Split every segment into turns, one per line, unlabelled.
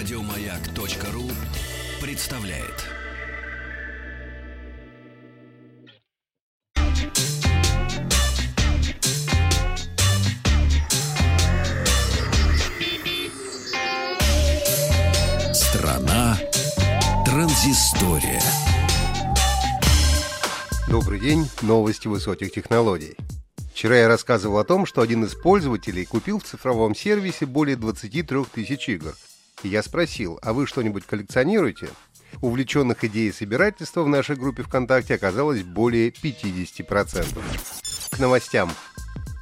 Радиомаяк.ру представляет. Страна транзистория.
Добрый день, новости высоких технологий. Вчера я рассказывал о том, что один из пользователей купил в цифровом сервисе более 23 тысяч игр. Я спросил, а вы что-нибудь коллекционируете? Увлеченных идеей собирательства в нашей группе ВКонтакте оказалось более 50%. К новостям.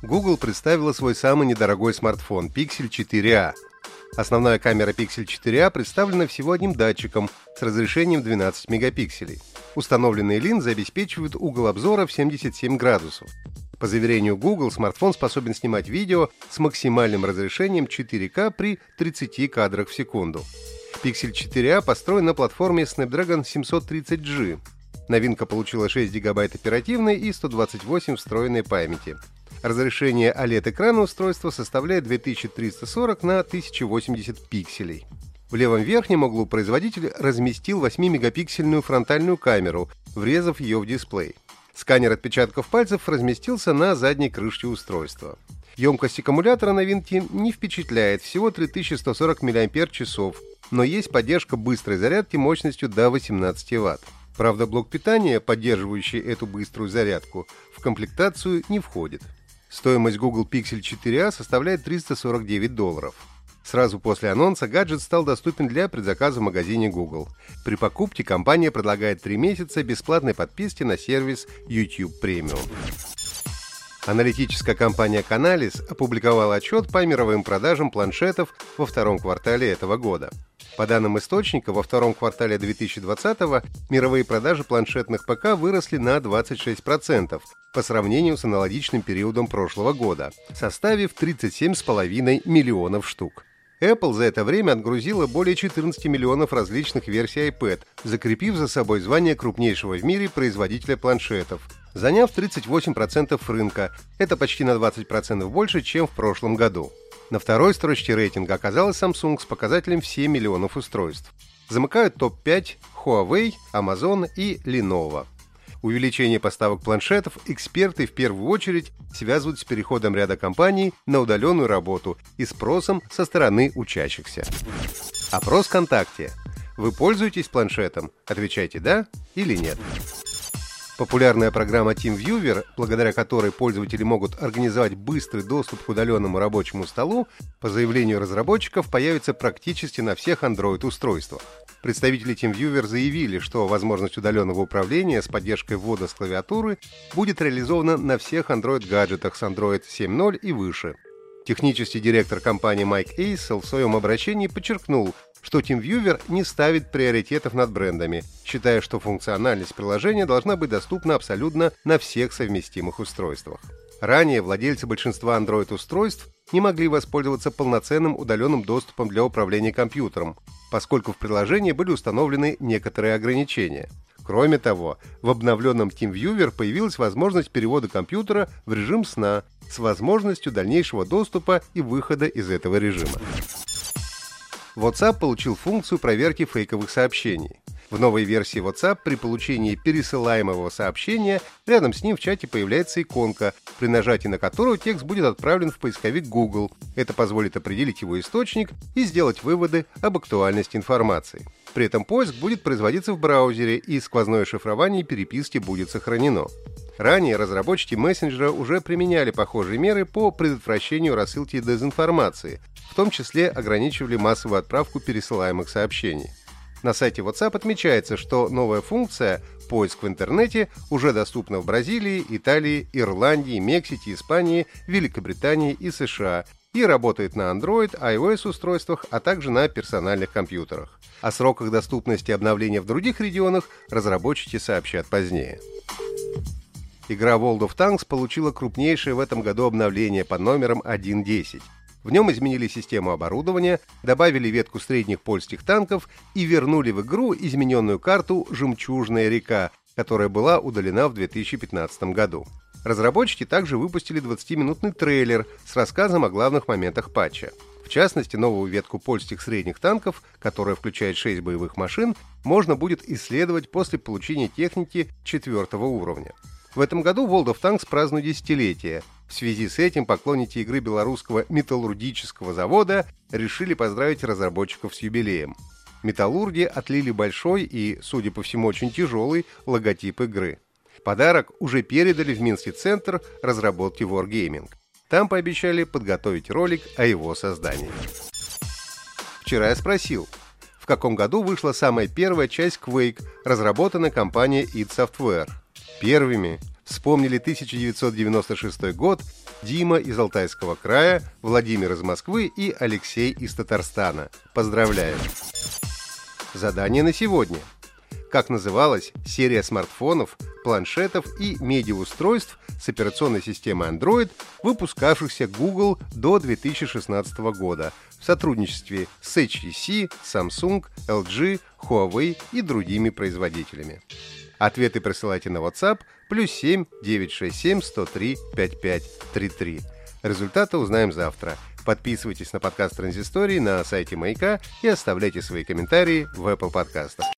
Google представила свой самый недорогой смартфон Pixel 4a. Основная камера Pixel 4a представлена всего одним датчиком с разрешением 12 мегапикселей. Установленные линзы обеспечивают угол обзора в 77 градусов. По заверению Google, смартфон способен снимать видео с максимальным разрешением 4К при 30 кадрах в секунду. Pixel 4a построен на платформе Snapdragon 730G. Новинка получила 6 ГБ оперативной и 128 встроенной памяти. Разрешение OLED-экрана устройства составляет 2340 на 1080 пикселей. В левом верхнем углу производитель разместил 8-мегапиксельную фронтальную камеру, врезав ее в дисплей. Сканер отпечатков пальцев разместился на задней крышке устройства. Емкость аккумулятора новинки не впечатляет, всего 3140 мАч, но есть поддержка быстрой зарядки мощностью до 18 Вт. Правда, блок питания, поддерживающий эту быструю зарядку, в комплектацию не входит. Стоимость Google Pixel 4a составляет 349 долларов. Сразу после анонса гаджет стал доступен для предзаказа в магазине Google. При покупке компания предлагает 3 месяца бесплатной подписки на сервис YouTube Premium. Аналитическая компания Canalys опубликовала отчет по мировым продажам планшетов во втором квартале этого года. По данным источника, во втором квартале 2020 мировые продажи планшетных ПК выросли на 26% по сравнению с аналогичным периодом прошлого года, составив 37,5 миллионов штук. Apple за это время отгрузила более 14 миллионов различных версий iPad, закрепив за собой звание крупнейшего в мире производителя планшетов, заняв 38% рынка. Это почти на 20% больше, чем в прошлом году. На второй строчке рейтинга оказалась Samsung с показателем в 7 миллионов устройств. Замыкают топ-5 Huawei, Amazon и Lenovo. Увеличение поставок планшетов эксперты в первую очередь связывают с переходом ряда компаний на удаленную работу и спросом со стороны учащихся. Опрос ВКонтакте. Вы пользуетесь планшетом? Отвечайте «да» или «нет». Популярная программа TeamViewer, благодаря которой пользователи могут организовать быстрый доступ к удаленному рабочему столу, по заявлению разработчиков появится практически на всех Android-устройствах. Представители TeamViewer заявили, что возможность удаленного управления с поддержкой ввода с клавиатуры будет реализована на всех Android-гаджетах с Android 7.0 и выше. Технический директор компании Майк Эйсел в своем обращении подчеркнул, что TeamViewer не ставит приоритетов над брендами, считая, что функциональность приложения должна быть доступна абсолютно на всех совместимых устройствах. Ранее владельцы большинства Android-устройств не могли воспользоваться полноценным удаленным доступом для управления компьютером, поскольку в приложении были установлены некоторые ограничения. Кроме того, в обновленном TeamViewer появилась возможность перевода компьютера в режим сна с возможностью дальнейшего доступа и выхода из этого режима. WhatsApp получил функцию проверки фейковых сообщений. В новой версии WhatsApp при получении пересылаемого сообщения рядом с ним в чате появляется иконка, при нажатии на которую текст будет отправлен в поисковик Google. Это позволит определить его источник и сделать выводы об актуальности информации. При этом поиск будет производиться в браузере, и сквозное шифрование переписки будет сохранено. Ранее разработчики мессенджера уже применяли похожие меры по предотвращению рассылки дезинформации, в том числе ограничивали массовую отправку пересылаемых сообщений. На сайте WhatsApp отмечается, что новая функция «Поиск в интернете» уже доступна в Бразилии, Италии, Ирландии, Мексике, Испании, Великобритании и США и работает на Android, iOS устройствах, а также на персональных компьютерах. О сроках доступности обновления в других регионах разработчики сообщат позднее. Игра World of Tanks получила крупнейшее в этом году обновление под номером 1.10. В нем изменили систему оборудования, добавили ветку средних польских танков и вернули в игру измененную карту «Жемчужная река», которая была удалена в 2015 году. Разработчики также выпустили 20-минутный трейлер с рассказом о главных моментах патча. В частности, новую ветку польских средних танков, которая включает 6 боевых машин, можно будет исследовать после получения техники четвертого уровня. В этом году World of Tanks празднует десятилетие. В связи с этим поклонники игры белорусского металлургического завода решили поздравить разработчиков с юбилеем. Металлурги отлили большой и, судя по всему, очень тяжелый логотип игры. Подарок уже передали в Минский центр разработки Wargaming. Там пообещали подготовить ролик о его создании. Вчера я спросил, в каком году вышла самая первая часть Quake, разработанная компанией id Software. Первыми вспомнили 1996 год Дима из Алтайского края, Владимир из Москвы и Алексей из Татарстана. Поздравляю! Задание на сегодня. Как называлась серия смартфонов, планшетов и медиаустройств с операционной системой Android, выпускавшихся Google до 2016 года в сотрудничестве с HTC, Samsung, LG, Huawei и другими производителями. Ответы присылайте на WhatsApp плюс 7 967 103 5533. Результаты узнаем завтра. Подписывайтесь на подкаст Транзистории на сайте Маяка и оставляйте свои комментарии в Apple подкастах.